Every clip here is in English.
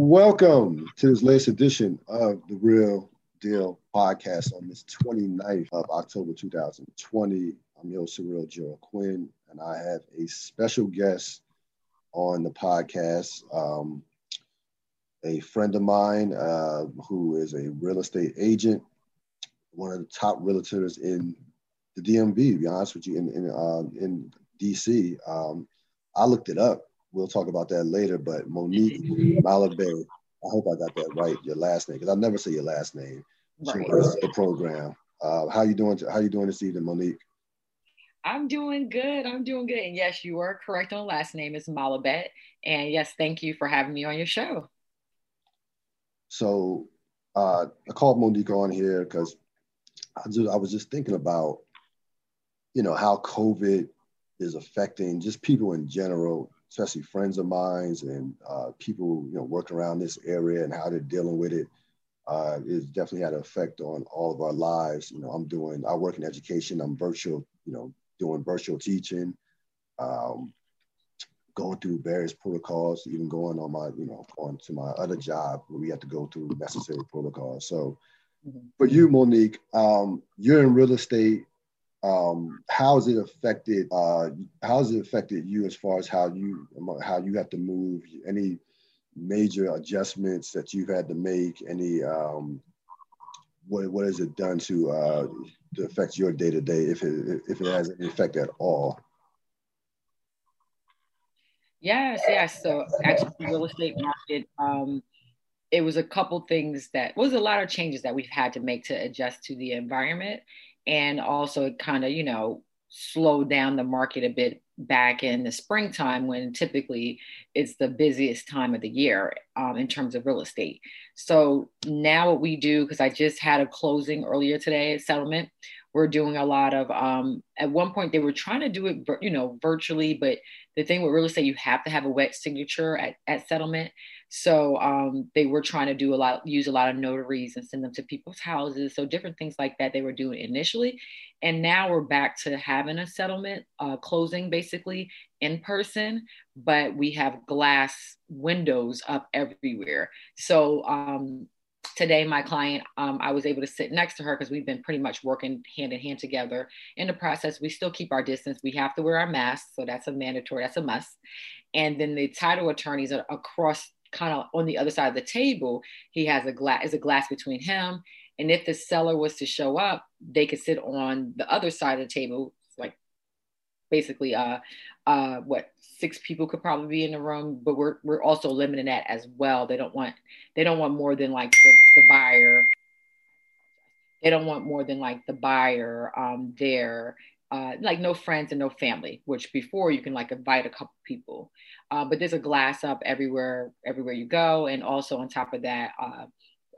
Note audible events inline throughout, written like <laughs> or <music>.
Welcome to this latest edition of the Real Deal podcast on this 29th of October 2020. I'm your Cyril Gerald-Quinn, and I have a special guest on the podcast. Um, a friend of mine uh, who is a real estate agent, one of the top realtors in the DMV, to be honest with you, in, in, um, in DC. Um, I looked it up we'll talk about that later. But Monique Malabet, I hope I got that right, your last name, because I never say your last name. Right. the program. Uh, how you doing? How you doing this evening, Monique? I'm doing good. I'm doing good. And yes, you are correct on last name is Malabet. And yes, thank you for having me on your show. So uh, I called Monique on here because I, I was just thinking about, you know, how COVID is affecting just people in general especially friends of mine and uh, people you know working around this area and how they're dealing with it uh, it's definitely had an effect on all of our lives. You know i'm doing i work in education. I'm virtual you know doing virtual teaching um, going through various protocols even going on my you know on to my other job where we have to go through necessary protocols. So mm-hmm. for you monique um, you're in real estate um, how has it affected uh, how has it affected you as far as how you how you have to move? Any major adjustments that you've had to make? Any um, what, what has it done to uh, to affect your day to day if it if it has any effect at all? Yes yes. So actually the real estate market um, it was a couple things that was a lot of changes that we've had to make to adjust to the environment and also it kind of you know slowed down the market a bit back in the springtime when typically it's the busiest time of the year um, in terms of real estate. So now what we do because i just had a closing earlier today settlement we're doing a lot of um, at one point they were trying to do it you know virtually but the thing with real estate you have to have a wet signature at, at settlement so um, they were trying to do a lot, use a lot of notaries and send them to people's houses. So different things like that they were doing initially. And now we're back to having a settlement uh, closing basically in person, but we have glass windows up everywhere. So um, today my client um, i was able to sit next to her because we've been pretty much working hand in hand together in the process. We still keep our distance. We have to wear our masks so that's a mandatory that's a must. And then the title attorneys are across kind of on the other side of the table, he has a glass is a glass between him. And if the seller was to show up, they could sit on the other side of the table, like basically uh uh what six people could probably be in the room, but we're we're also limiting that as well. They don't want they don't want more than like the, the buyer. They don't want more than like the buyer um there uh, like no friends and no family, which before you can like invite a couple people. Uh, but there's a glass up everywhere, everywhere you go. And also on top of that, uh,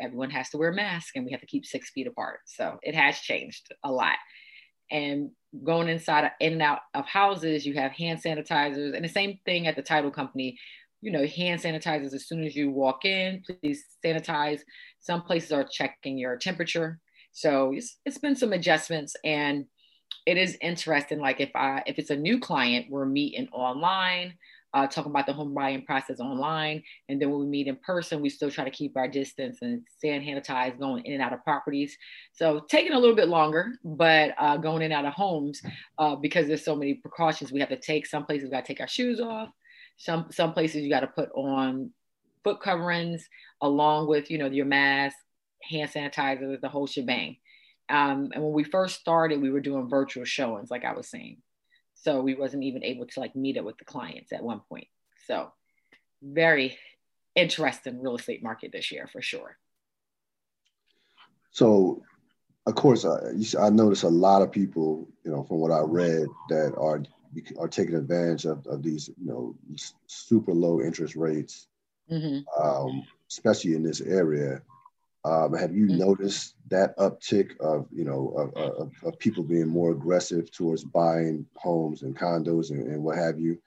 everyone has to wear a mask and we have to keep six feet apart. So it has changed a lot. And going inside in and out of houses, you have hand sanitizers and the same thing at the title company. You know, hand sanitizers as soon as you walk in, please sanitize. Some places are checking your temperature. So it's, it's been some adjustments and it is interesting. Like if I if it's a new client, we're meeting online, uh, talking about the home buying process online, and then when we meet in person, we still try to keep our distance and stand sanitize going in and out of properties. So taking a little bit longer, but uh, going in and out of homes uh, because there's so many precautions we have to take. Some places we got to take our shoes off. Some some places you got to put on foot coverings along with you know your mask, hand sanitizers, the whole shebang. Um, and when we first started, we were doing virtual showings, like I was saying. So we wasn't even able to like meet up with the clients at one point. So very interesting real estate market this year for sure. So, of course, I, I notice a lot of people, you know, from what I read, that are are taking advantage of, of these, you know, super low interest rates, mm-hmm. um, especially in this area. Um, have you mm-hmm. noticed that uptick of you know of, of, of, people being more aggressive towards buying homes and condos and, and, what have you?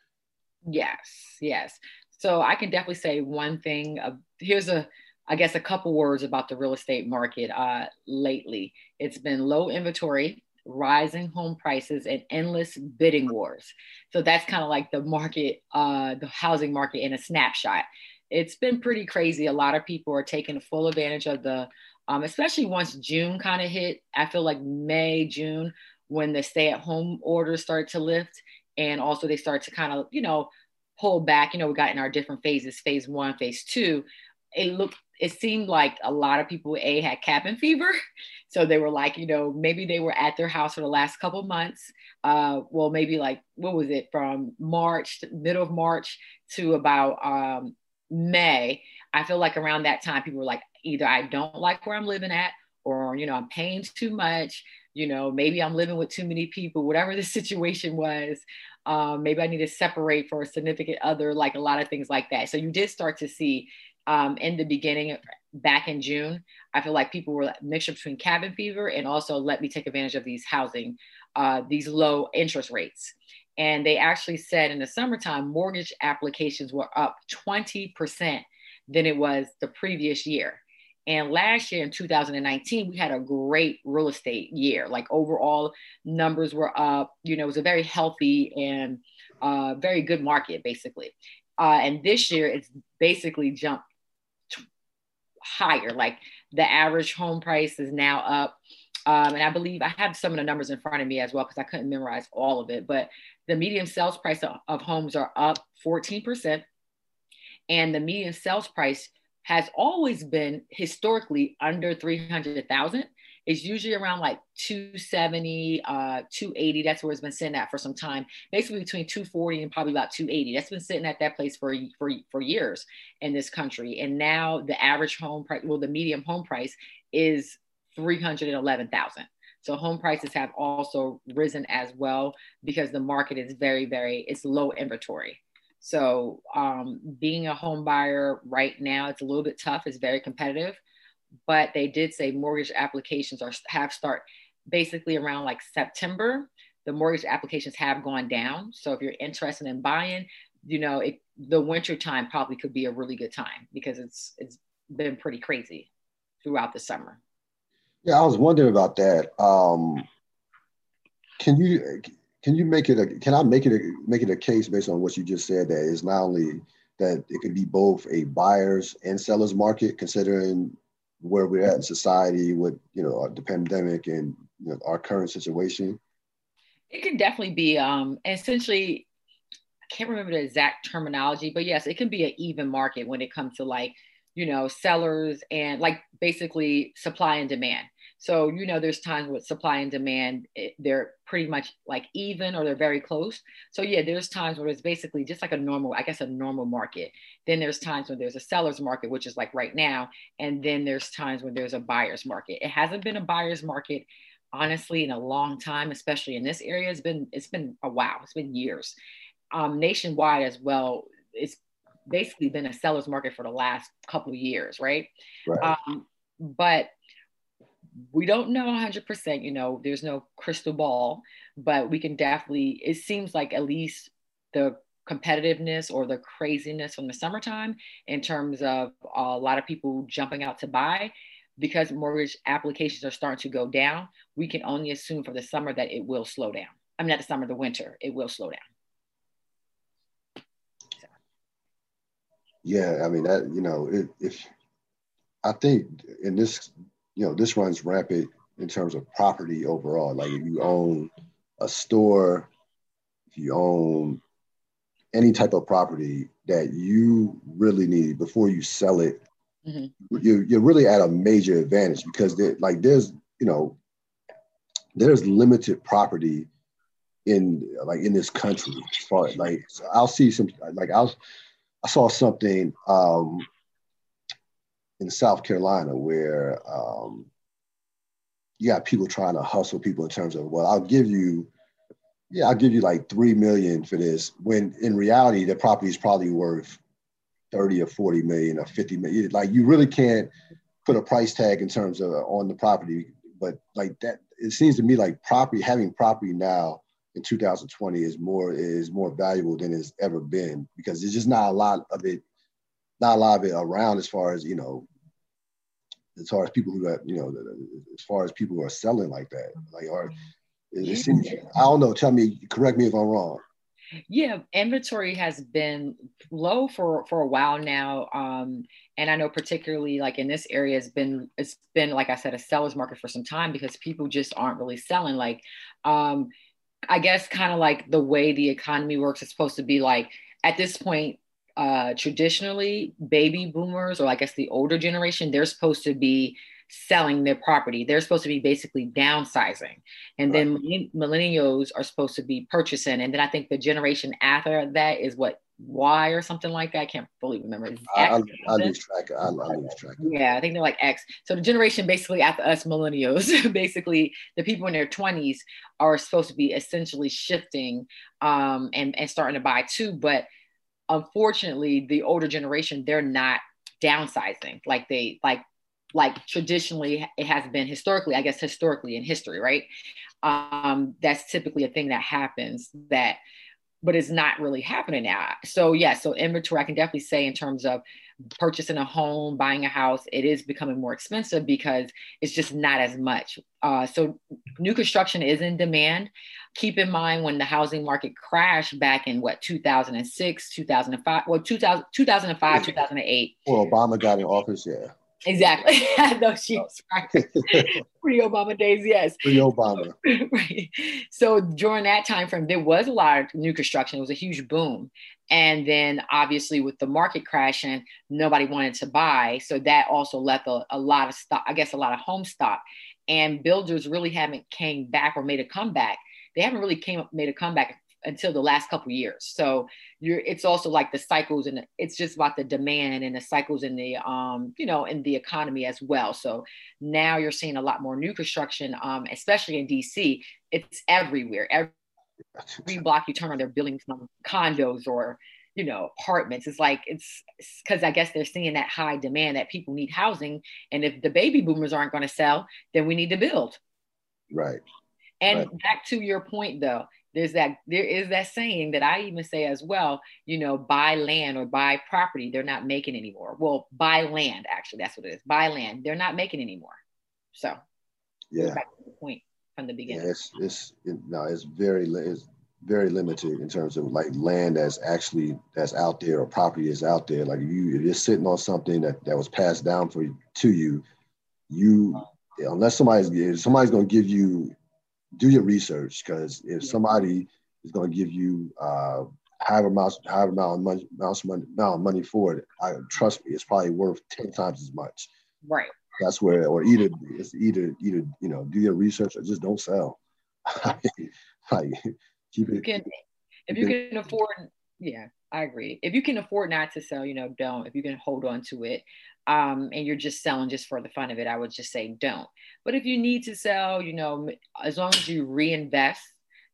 Yes, yes. So I can definitely say one thing. Uh, here's a I guess a couple words about the real estate market uh, lately. It's been low inventory, rising home prices, and endless bidding wars. So that's kind of like the market, uh, the housing market in a snapshot it's been pretty crazy. A lot of people are taking full advantage of the, um, especially once June kind of hit. I feel like May, June, when the stay at home orders start to lift, and also they start to kind of, you know, pull back. You know, we got in our different phases, phase one, phase two. It looked, it seemed like a lot of people a had cabin fever, <laughs> so they were like, you know, maybe they were at their house for the last couple months. Uh, well, maybe like what was it from March, middle of March to about um, May. I feel like around that time, people were like, either I don't like where I'm living at, or you know, I'm paying too much. You know, maybe I'm living with too many people. Whatever the <laughs> situation was, um, maybe I need to separate for a significant other, like a lot of things like that. So you did start to see um, in the beginning, back in June, I feel like people were mixture between cabin fever and also let me take advantage of these housing, uh, these low interest rates. And they actually said in the summertime, mortgage applications were up 20% than it was the previous year. And last year in 2019, we had a great real estate year. Like overall numbers were up. You know, it was a very healthy and uh, very good market, basically. Uh, and this year, it's basically jumped higher. Like the average home price is now up. Um, and I believe I have some of the numbers in front of me as well because I couldn't memorize all of it. But the median sales price of, of homes are up 14%. And the median sales price has always been historically under 300,000. It's usually around like 270, uh, 280. That's where it's been sitting at for some time. Basically between 240 and probably about 280. That's been sitting at that place for, for, for years in this country. And now the average home price, well, the medium home price is 311,000. So home prices have also risen as well because the market is very, very, it's low inventory. So um, being a home buyer right now, it's a little bit tough. It's very competitive, but they did say mortgage applications are have start basically around like September. The mortgage applications have gone down. So if you're interested in buying, you know, it, the winter time probably could be a really good time because it's it's been pretty crazy throughout the summer. Yeah, I was wondering about that. Um, can you can you make it a can I make it a make it a case based on what you just said that is not only that it could be both a buyer's and seller's market considering where we're at in society with you know the pandemic and you know, our current situation it could definitely be um essentially i can't remember the exact terminology but yes it can be an even market when it comes to like you know sellers and like basically supply and demand so, you know, there's times with supply and demand, it, they're pretty much like even or they're very close. So, yeah, there's times where it's basically just like a normal, I guess, a normal market. Then there's times when there's a seller's market, which is like right now. And then there's times when there's a buyer's market. It hasn't been a buyer's market, honestly, in a long time, especially in this area. It's been, it's been a wow, it's been years. Um, nationwide as well, it's basically been a seller's market for the last couple of years, right? right. Um, but we don't know 100%, you know, there's no crystal ball, but we can definitely, it seems like at least the competitiveness or the craziness from the summertime in terms of a lot of people jumping out to buy because mortgage applications are starting to go down we can only assume for the summer that it will slow down i mean not the summer the winter it will slow down so. yeah i mean that you know if i think in this you know, this runs rampant in terms of property overall. Like if you own a store, if you own any type of property that you really need before you sell it, mm-hmm. you're, you're really at a major advantage because like there's, you know, there's limited property in like in this country as far like I'll see some like I was I saw something um in South Carolina where um, you got people trying to hustle people in terms of, well, I'll give you, yeah, I'll give you like three million for this. When in reality, the property is probably worth 30 or 40 million or 50 million. Like you really can't put a price tag in terms of on the property, but like that, it seems to me like property, having property now in 2020 is more is more valuable than it's ever been because there's just not a lot of it not a lot of it around as far as you know as far as people who have you know as far as people who are selling like that like are it, seems i don't know tell me correct me if i'm wrong Yeah, inventory has been low for for a while now, um, and I know particularly like in this area, it's been it's been like I said, a seller's market for some time because people just aren't really selling. Like, um, I guess kind of like the way the economy works, it's supposed to be like at this point, uh, traditionally, baby boomers or I guess the older generation, they're supposed to be selling their property. They're supposed to be basically downsizing. And right. then millennials are supposed to be purchasing. And then I think the generation after that is what Y or something like that. I can't fully remember. I, I, I, lose track. I, I lose track. Yeah, I think they're like X. So the generation basically after us millennials, <laughs> basically the people in their 20s are supposed to be essentially shifting um, and, and starting to buy too. But unfortunately, the older generation, they're not downsizing like they like like traditionally it has been historically, I guess historically in history, right? Um, that's typically a thing that happens that, but it's not really happening now. So yeah, so inventory, I can definitely say in terms of purchasing a home, buying a house, it is becoming more expensive because it's just not as much. Uh, so new construction is in demand. Keep in mind when the housing market crashed back in what 2006, 2005, well 2000, 2005, 2008. Well, Obama got in office, yeah. Exactly. <laughs> no, she was <laughs> right. Pre Obama days, yes. Pre Obama. <laughs> right. So during that time frame, there was a lot of new construction. It was a huge boom. And then obviously with the market crashing, nobody wanted to buy. So that also left a, a lot of stock, I guess a lot of home stock. And builders really haven't came back or made a comeback. They haven't really came up made a comeback until the last couple years. So you're it's also like the cycles and it's just about the demand and the cycles in the um you know in the economy as well. So now you're seeing a lot more new construction, um, especially in DC. It's everywhere. Every, every block you turn on, they're building some condos or you know apartments. It's like it's because I guess they're seeing that high demand that people need housing, and if the baby boomers aren't going to sell, then we need to build. Right. And right. back to your point though, there's that there is that saying that I even say as well, you know, buy land or buy property. They're not making anymore. Well, buy land, actually, that's what it is. Buy land. They're not making anymore. So yeah, back to the point from the beginning. Yeah, it's it's it, no, it's very it's very limited in terms of like land that's actually that's out there or property is out there. Like you, if you're sitting on something that that was passed down for to you, you unless somebody's somebody's going to give you do your research because if somebody is going to give you uh, however amount, however amount of money, amount of money, amount of money for it, I trust me, it's probably worth ten times as much. Right. That's where, or either it's either either you know do your research or just don't sell. <laughs> like keep it. You can, if you can afford, yeah, I agree. If you can afford not to sell, you know, don't. If you can hold on to it, um, and you're just selling just for the fun of it, I would just say don't. But if you need to sell, you know, as long as you reinvest,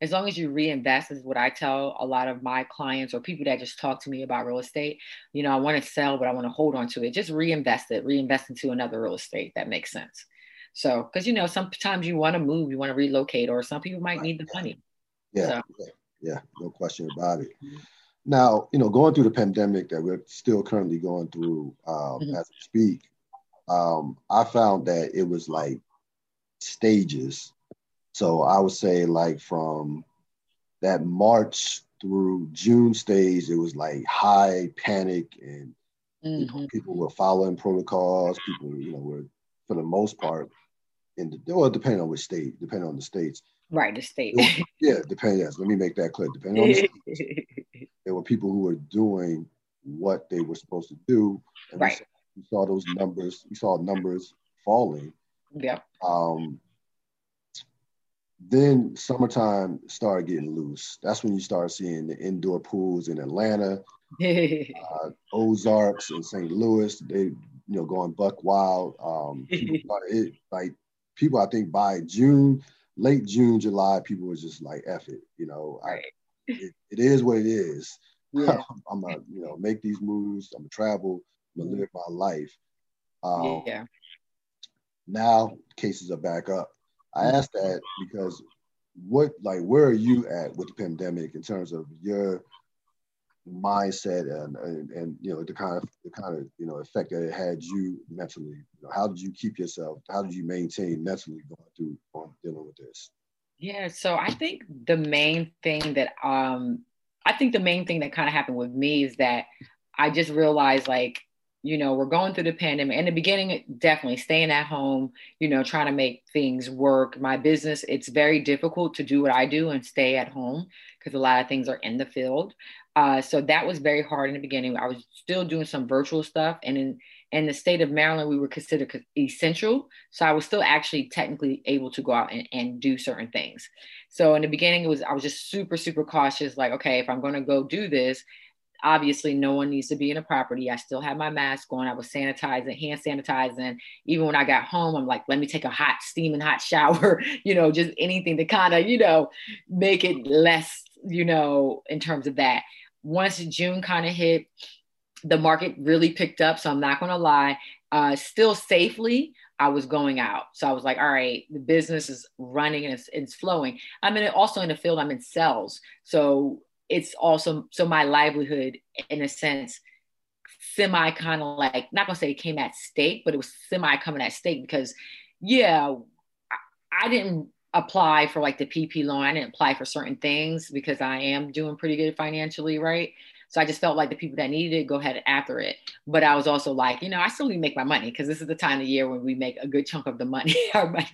as long as you reinvest is what I tell a lot of my clients or people that just talk to me about real estate. You know, I want to sell, but I want to hold on to it. Just reinvest it, reinvest into another real estate. That makes sense. So, because you know, sometimes you want to move, you want to relocate, or some people might need the money. Yeah, so. yeah, yeah, no question about it. Now, you know, going through the pandemic that we're still currently going through um, mm-hmm. as we speak, um, I found that it was like stages. So I would say like from that March through June stage, it was like high panic and mm-hmm. you know, mm-hmm. people were following protocols. People, you know, were for the most part in the well, depending on which state, depending on the states. Right, the state. yeah, depending. Yes, let me make that clear. Depending on the <laughs> state, there were people who were doing what they were supposed to do. And right. We saw, we saw those numbers, we saw numbers falling. Yeah. Um, then summertime started getting loose. That's when you start seeing the indoor pools in Atlanta, <laughs> uh, Ozarks and St. Louis. They, you know, going buck wild. Um, <laughs> it, like people, I think by June, late June, July, people were just like, "F it," you know. Right. It, it is what it is. Yeah. <laughs> I'm gonna, you know, make these moves. I'm gonna travel. I'm gonna live my life. Um, yeah. Now cases are back up. I mm-hmm. asked that because what, like, where are you at with the pandemic in terms of your mindset and, and, and you know the kind of the kind of you know effect that it had you mentally? You know, how did you keep yourself? How did you maintain mentally going through on dealing with this? Yeah, so I think the main thing that um I think the main thing that kind of happened with me is that I just realized like, you know, we're going through the pandemic. In the beginning, definitely staying at home, you know, trying to make things work. My business, it's very difficult to do what I do and stay at home because a lot of things are in the field. Uh, so that was very hard in the beginning. I was still doing some virtual stuff, and in in the state of Maryland, we were considered essential. So I was still actually technically able to go out and, and do certain things. So in the beginning, it was I was just super super cautious. Like, okay, if I'm going to go do this, obviously no one needs to be in a property. I still had my mask on. I was sanitizing, hand sanitizing. Even when I got home, I'm like, let me take a hot, steaming hot shower, <laughs> you know, just anything to kind of, you know, make it less, you know, in terms of that. Once June kind of hit, the market really picked up. So I'm not going to lie. Uh, still safely, I was going out. So I was like, all right, the business is running and it's, it's flowing. I'm in also in the field, I'm in sales. So it's also, so my livelihood in a sense, semi kind of like, not gonna say it came at stake, but it was semi coming at stake because yeah, I, I didn't apply for like the PP loan. I didn't apply for certain things because I am doing pretty good financially, right? So I just felt like the people that needed it go ahead after it. But I was also like, you know, I still need to make my money because this is the time of year when we make a good chunk of the money. <laughs> right.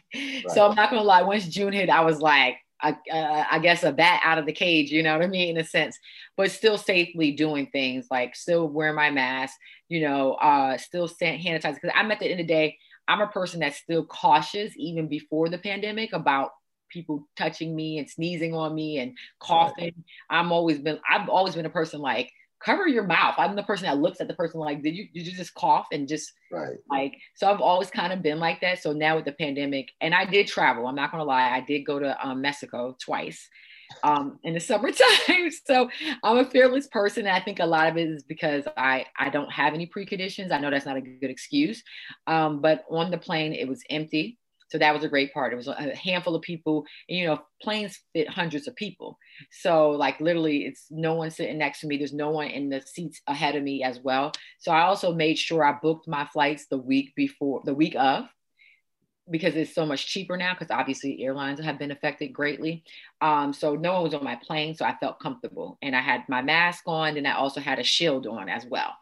So I'm not gonna lie. Once June hit, I was like, I, uh, I guess a bat out of the cage, you know what I mean, in a sense, but still safely doing things like still wearing my mask, you know, uh, still sanitizing. Because I'm at the end of the day, I'm a person that's still cautious even before the pandemic about people touching me and sneezing on me and coughing. I'm always been I've always been a person like cover your mouth. I'm the person that looks at the person like, did you did you just cough and just right like so I've always kind of been like that. So now with the pandemic, and I did travel. I'm not gonna lie, I did go to um, Mexico twice um, in the <laughs> summertime. <laughs> so I'm a fearless person. I think a lot of it is because I I don't have any preconditions. I know that's not a good excuse, um, but on the plane it was empty. So that was a great part. It was a handful of people, and you know, planes fit hundreds of people. So like literally, it's no one sitting next to me. There's no one in the seats ahead of me as well. So I also made sure I booked my flights the week before, the week of, because it's so much cheaper now. Because obviously airlines have been affected greatly. Um, so no one was on my plane, so I felt comfortable, and I had my mask on, and I also had a shield on as well.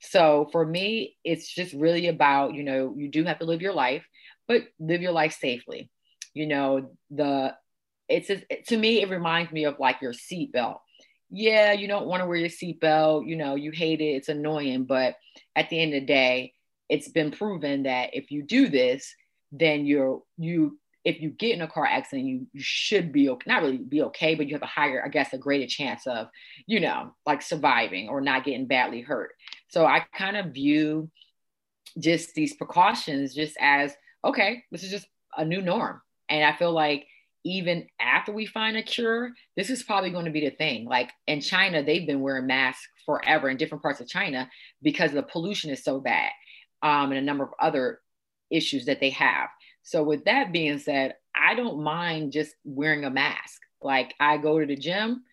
So for me, it's just really about you know you do have to live your life but live your life safely. You know, the it's just, to me, it reminds me of like your seatbelt. Yeah, you don't want to wear your seatbelt, you know, you hate it, it's annoying, but at the end of the day, it's been proven that if you do this, then you're you if you get in a car accident, you, you should be okay, not really be okay, but you have a higher, I guess, a greater chance of, you know, like surviving or not getting badly hurt. So I kind of view just these precautions just as okay, this is just a new norm. And I feel like even after we find a cure, this is probably going to be the thing. Like in China, they've been wearing masks forever in different parts of China because the pollution is so bad um, and a number of other issues that they have. So, with that being said, I don't mind just wearing a mask. Like I go to the gym,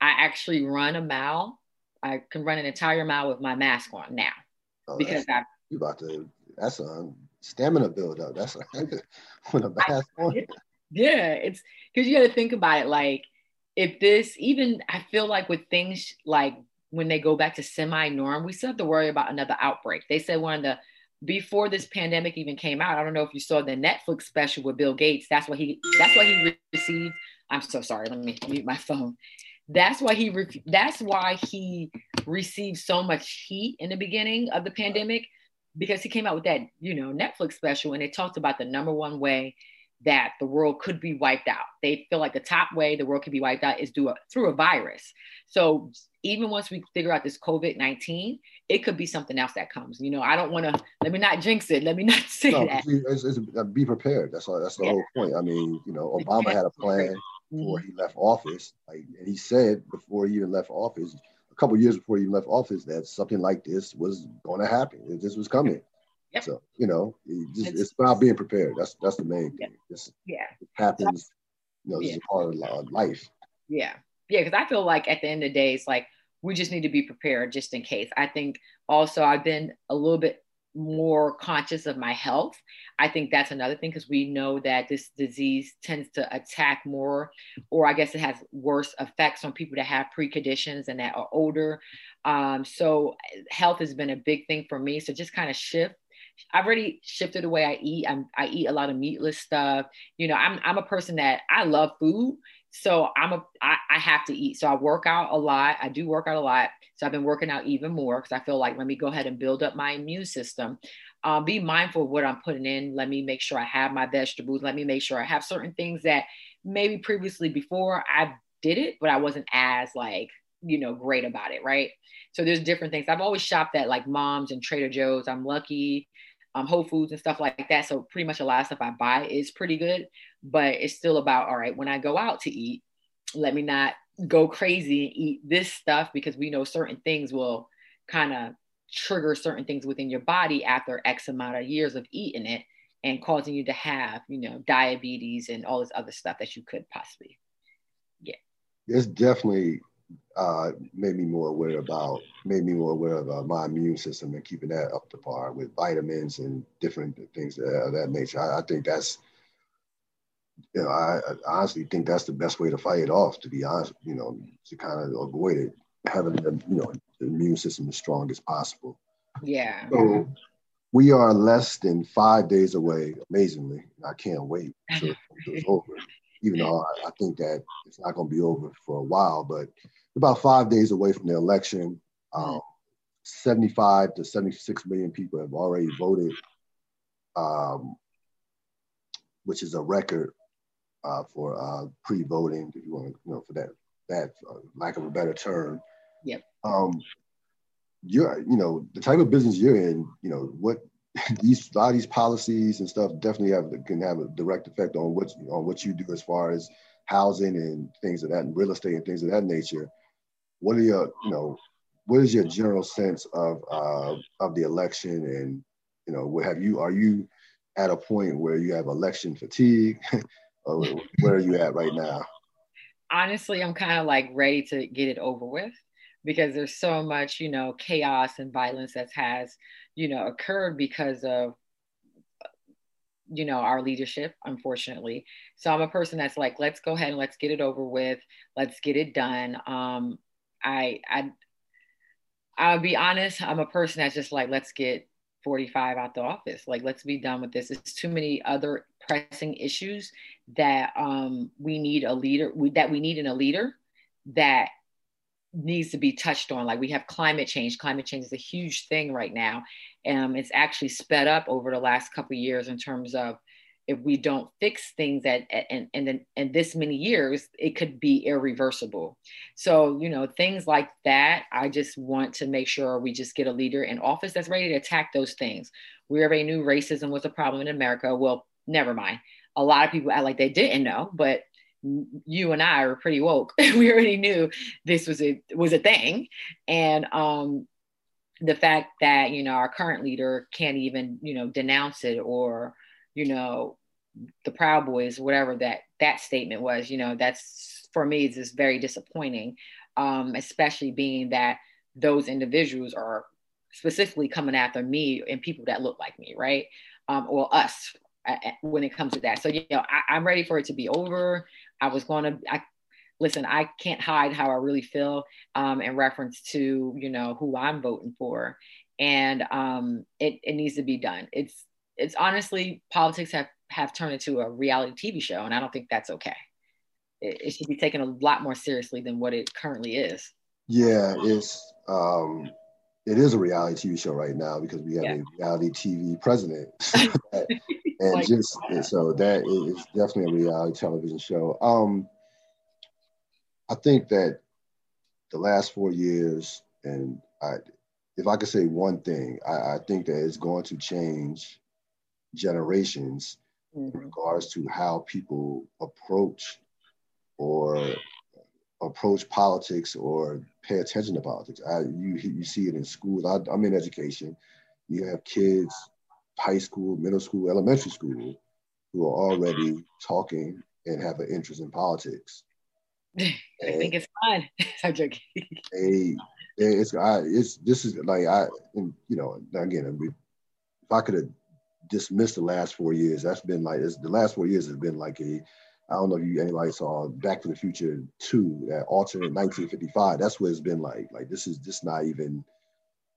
I actually run a mile. I can run an entire mile with my mask on now oh, because I. You about to? That's a stamina build up. That's a mask on. Yeah, it's because you got to think about it. Like, if this even, I feel like with things like when they go back to semi norm, we still have to worry about another outbreak. They said one of the before this pandemic even came out. I don't know if you saw the Netflix special with Bill Gates. That's what he. That's what he received. I'm so sorry. Let me mute my phone. That's why he. That's why he received so much heat in the beginning of the pandemic because he came out with that, you know, Netflix special and it talked about the number one way that the world could be wiped out. They feel like the top way the world could be wiped out is through a, through a virus. So even once we figure out this COVID 19, it could be something else that comes. You know, I don't want to, let me not jinx it. Let me not <laughs> say no, that. It's, it's, uh, be prepared. That's all, that's the yeah. whole point. I mean, you know, Obama had a plan before mm-hmm. he left office. Like, and he said before he even left office, couple years before he left office that something like this was going to happen. This was coming. Yep. So you know, it just, it's, it's, about being prepared. That's that's the main thing. Just, yeah, it happens. You know, this yeah. is part of life. Yeah, yeah. Because I feel like at the end of the day, it's like we just need to be prepared just in case. I think also I've been a little bit more conscious of my health. I think that's another thing because we know that this disease tends to attack more, or I guess it has worse effects on people that have preconditions and that are older. Um, so health has been a big thing for me. So just kind of shift. I've already shifted the way I eat. I'm, I eat a lot of meatless stuff. You know, I'm, I'm a person that I love food. So I'm a, I, I have to eat. So I work out a lot. I do work out a lot. So I've been working out even more because I feel like let me go ahead and build up my immune system. Um, be mindful of what I'm putting in. Let me make sure I have my vegetables. Let me make sure I have certain things that maybe previously before I did it, but I wasn't as like, you know, great about it. Right. So there's different things. I've always shopped at like moms and Trader Joe's. I'm lucky. Um, Whole Foods and stuff like that. So pretty much a lot of stuff I buy is pretty good, but it's still about all right. When I go out to eat, let me not go crazy and eat this stuff because we know certain things will kind of trigger certain things within your body after X amount of years of eating it and causing you to have, you know, diabetes and all this other stuff that you could possibly get. It's definitely uh, made me more aware about, made me more aware of uh, my immune system and keeping that up to par with vitamins and different things of that nature. I, I think that's you know, I, I, honestly think that's the best way to fight it off. To be honest, you know, to kind of avoid it, having the you know the immune system as strong as possible. Yeah. So we are less than five days away. Amazingly, I can't wait until <laughs> it's over. Even though I, I think that it's not going to be over for a while, but about five days away from the election. Um, 75 to 76 million people have already voted, um, which is a record uh, for uh, pre-voting, if you want to, you know, for that that uh, lack of a better term. Yep. Um, you're, you know, the type of business you're in, you know, what <laughs> these a lot of these policies and stuff definitely have can have a direct effect on what on what you do as far as housing and things of that, and real estate and things of that nature. What are your, you know, what is your general sense of uh, of the election, and you know, have you? Are you at a point where you have election fatigue? <laughs> or where are you at right now? Honestly, I'm kind of like ready to get it over with because there's so much, you know, chaos and violence that has, you know, occurred because of you know our leadership unfortunately so i'm a person that's like let's go ahead and let's get it over with let's get it done um i i i'll be honest i'm a person that's just like let's get 45 out the office. Like let's be done with this. It's too many other pressing issues that um, we need a leader we, that we need in a leader that needs to be touched on. Like we have climate change. Climate change is a huge thing right now. And um, it's actually sped up over the last couple years in terms of if we don't fix things at, and and and this many years it could be irreversible so you know things like that i just want to make sure we just get a leader in office that's ready to attack those things we already knew racism was a problem in america well never mind. A lot of people act like they didn't know, but you and I are pretty woke. <laughs> we already knew this was a was a thing, and um, the fact that you know our current leader can't even you know denounce it or you know the Proud Boys, whatever that that statement was, you know, that's for me is just very disappointing, um, especially being that those individuals are specifically coming after me and people that look like me, right? Um, or us, when it comes to that. So, you know, I, am ready for it to be over. I was going to, I, listen, I can't hide how I really feel um, in reference to, you know, who I'm voting for. And um, it, it needs to be done. It's, it's honestly, politics have, have turned into a reality TV show, and I don't think that's okay. It, it should be taken a lot more seriously than what it currently is. Yeah, it's, um, it is a reality TV show right now because we have yeah. a reality TV president. <laughs> and like, just and so that is definitely a reality television show. Um, I think that the last four years, and I, if I could say one thing, I, I think that it's going to change generations mm-hmm. in regards to how people approach or approach politics or pay attention to politics. I, you you see it in schools. I, I'm in education. You have kids high school, middle school, elementary school who are already talking and have an interest in politics. <laughs> I think it's fun. <laughs> I'm joking. They, it's I, it's this is like I, and, you know, again, if I could have dismissed the last four years, that's been like the last four years has been like a I don't know if you anybody saw Back to the Future 2, that alternate 1955. That's what it's been like. Like this is just not even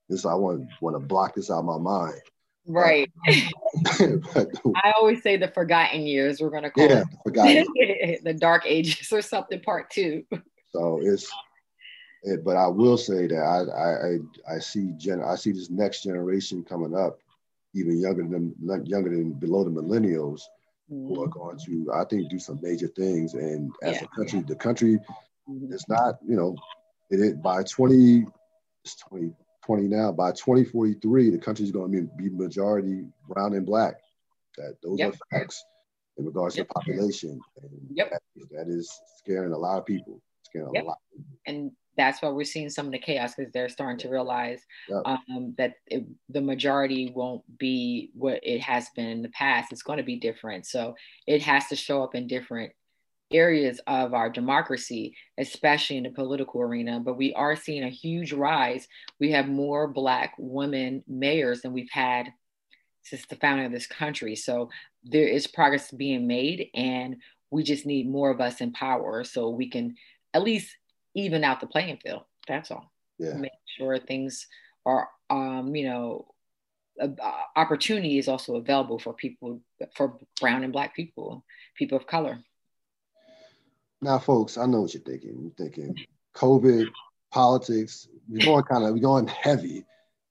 this. I want want to block this out of my mind. Right. <laughs> I always say the forgotten years. We're gonna call yeah, it forgotten. <laughs> the dark ages or something. Part two. So it's. It, but I will say that I I I see gen I see this next generation coming up, even younger than younger than below the millennials who are mm-hmm. going to, I think, do some major things. And as yeah. a country, the country mm-hmm. is not, you know, it, it by 20, it's 2020 now, by 2043, the country is going to be, be majority brown and black. That those yep. are facts in regards yep. to population. And yep. That, that is scaring a lot of people. Scaring yep. a lot. And that's why we're seeing some of the chaos because they're starting to realize yep. um, that it, the majority won't be what it has been in the past. It's going to be different. So it has to show up in different areas of our democracy, especially in the political arena. But we are seeing a huge rise. We have more Black women mayors than we've had since the founding of this country. So there is progress being made, and we just need more of us in power so we can at least even out the playing field. That's all. Yeah. Make sure things are, um, you know, uh, opportunity is also available for people, for brown and black people, people of color. Now, folks, I know what you're thinking. You're thinking COVID, politics. We're going kind of, we're going heavy.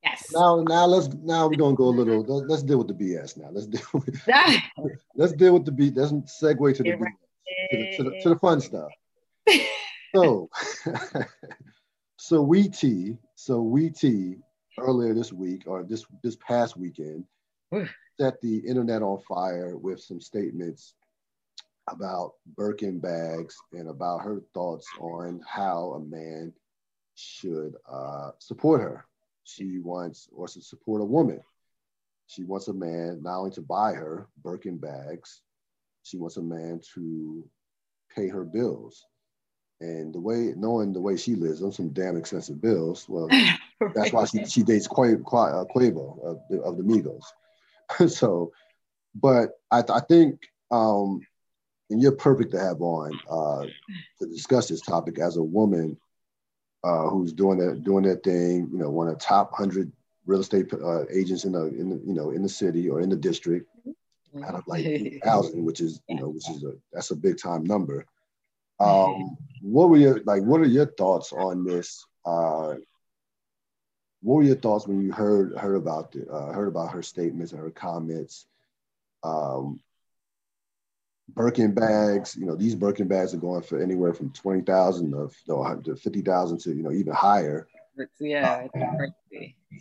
Yes. Now, now let's now we're gonna go a little. Let's deal with the BS now. Let's deal with. <laughs> let's deal with the B. Let's segue to the, BS, to, the, to, the, to the fun stuff <laughs> so, <laughs> <laughs> Saweetie, so we tea earlier this week or this this past weekend set the internet on fire with some statements about Birkin bags and about her thoughts on how a man should uh, support her. She wants or to support a woman. She wants a man not only to buy her Birkin bags, she wants a man to pay her bills. And the way, knowing the way she lives on some damn expensive bills, well, <laughs> right. that's why she, she dates Quavo, uh, Quavo of, the, of the Migos. <laughs> so, but I, I think, um, and you're perfect to have on uh, to discuss this topic as a woman uh, who's doing that doing that thing. You know, one of the top hundred real estate uh, agents in the in the, you know in the city or in the district out of like thousand, which is you know which is a that's a big time number. Um, <laughs> what were your like? What are your thoughts on this? Uh, what were your thoughts when you heard heard about the, uh, heard about her statements and her comments? Um, Birkin bags, you know, these Birkin bags are going for anywhere from twenty thousand to, to fifty thousand to you know even higher. Yeah, uh,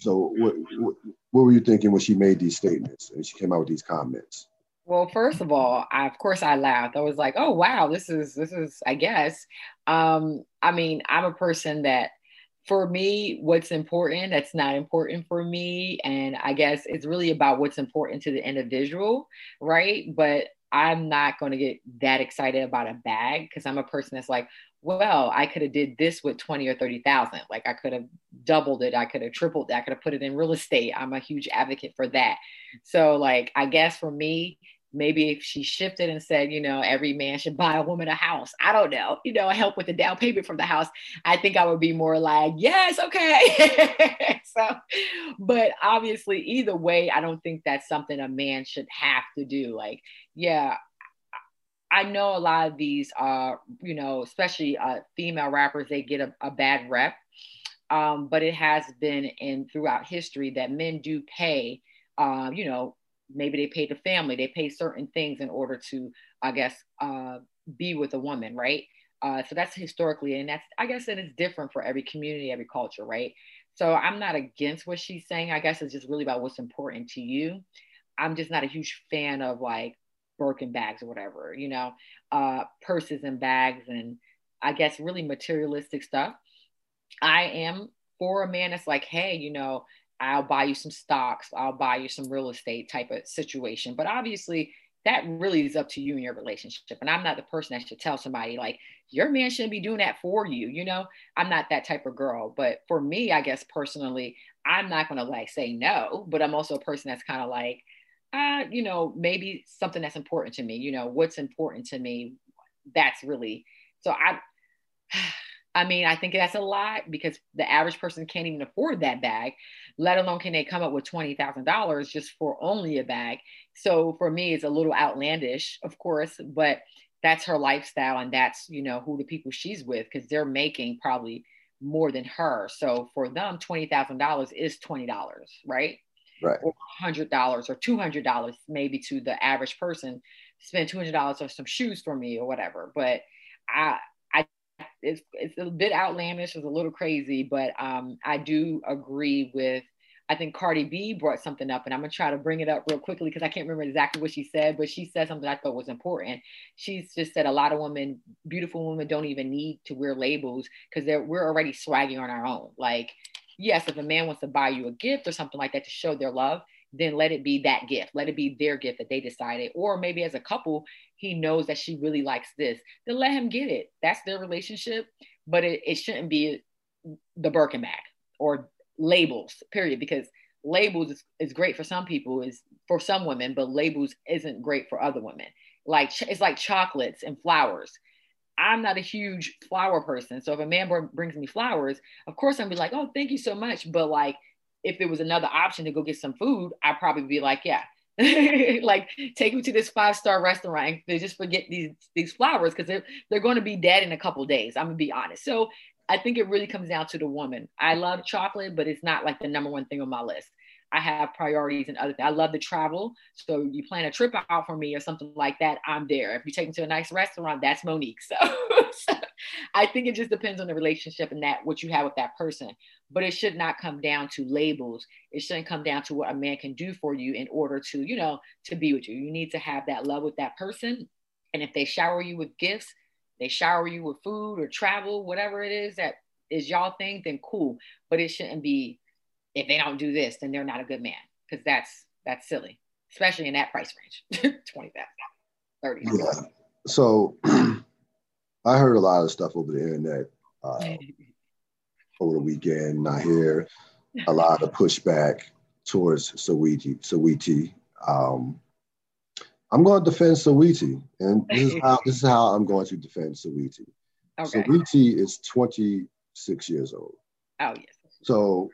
so what, what, what were you thinking when she made these statements and she came out with these comments? Well, first of all, I, of course I laughed. I was like, "Oh wow, this is this is I guess." Um, I mean, I'm a person that for me, what's important, that's not important for me, and I guess it's really about what's important to the individual, right? But I'm not going to get that excited about a bag because I'm a person that's like, well, I could have did this with 20 or 30,000. Like I could have doubled it. I could have tripled it. I could have put it in real estate. I'm a huge advocate for that. So like, I guess for me, maybe if she shifted and said, you know, every man should buy a woman a house, I don't know, you know, help with the down payment from the house, I think I would be more like, yes, okay. <laughs> so, but obviously, either way, I don't think that's something a man should have to do. Like, yeah. I know a lot of these, uh, you know, especially uh, female rappers, they get a, a bad rep. Um, but it has been in throughout history that men do pay, um, you know, maybe they pay the family, they pay certain things in order to, I guess, uh, be with a woman, right? Uh, so that's historically, and that's, I guess, it is different for every community, every culture, right? So I'm not against what she's saying. I guess it's just really about what's important to you. I'm just not a huge fan of like Birkin bags or whatever, you know, uh, purses and bags and I guess really materialistic stuff. I am for a man that's like, hey, you know, I'll buy you some stocks, I'll buy you some real estate type of situation. But obviously, that really is up to you and your relationship. And I'm not the person that should tell somebody like your man shouldn't be doing that for you. You know, I'm not that type of girl. But for me, I guess personally, I'm not gonna like say no, but I'm also a person that's kind of like, uh, you know, maybe something that's important to me. You know, what's important to me. That's really so I <sighs> I mean, I think that's a lot because the average person can't even afford that bag, let alone can they come up with $20,000 just for only a bag. So for me, it's a little outlandish, of course, but that's her lifestyle and that's, you know, who the people she's with because they're making probably more than her. So for them, $20,000 is $20, right? Right. Or $100 or $200 maybe to the average person spend $200 on some shoes for me or whatever. But I, it's it's a bit outlandish, it's a little crazy, but um, I do agree with. I think Cardi B brought something up, and I'm gonna try to bring it up real quickly because I can't remember exactly what she said, but she said something I thought was important. She's just said a lot of women, beautiful women, don't even need to wear labels because they're we're already swagging on our own. Like, yes, if a man wants to buy you a gift or something like that to show their love, then let it be that gift. Let it be their gift that they decided. Or maybe as a couple, he knows that she really likes this. Then let him get it. That's their relationship. But it, it shouldn't be the Birkin bag or labels, period. Because labels is, is great for some people, is for some women, but labels isn't great for other women. Like it's like chocolates and flowers. I'm not a huge flower person. So if a man brings me flowers, of course I'm be like, oh, thank you so much. But like if there was another option to go get some food, I'd probably be like, yeah, <laughs> like take me to this five star restaurant and just forget these these flowers because they're they're going to be dead in a couple days. I'm gonna be honest. So I think it really comes down to the woman. I love chocolate, but it's not like the number one thing on my list. I have priorities and other things. I love to travel. So you plan a trip out for me or something like that, I'm there. If you take me to a nice restaurant, that's Monique. So, <laughs> so I think it just depends on the relationship and that what you have with that person. But it should not come down to labels. It shouldn't come down to what a man can do for you in order to, you know, to be with you. You need to have that love with that person. And if they shower you with gifts, they shower you with food or travel, whatever it is that is y'all thing, then cool. But it shouldn't be if they don't do this, then they're not a good man because that's that's silly, especially in that price range, <laughs> 20, 30. Yeah. So <clears throat> I heard a lot of stuff over the internet uh, <laughs> over the weekend. I hear a lot of pushback towards Saweetie. Saweetie. Um, I'm going to defend Saweetie, and this is how this is how I'm going to defend Saweetie. Okay. Saweetie is 26 years old. Oh yes. So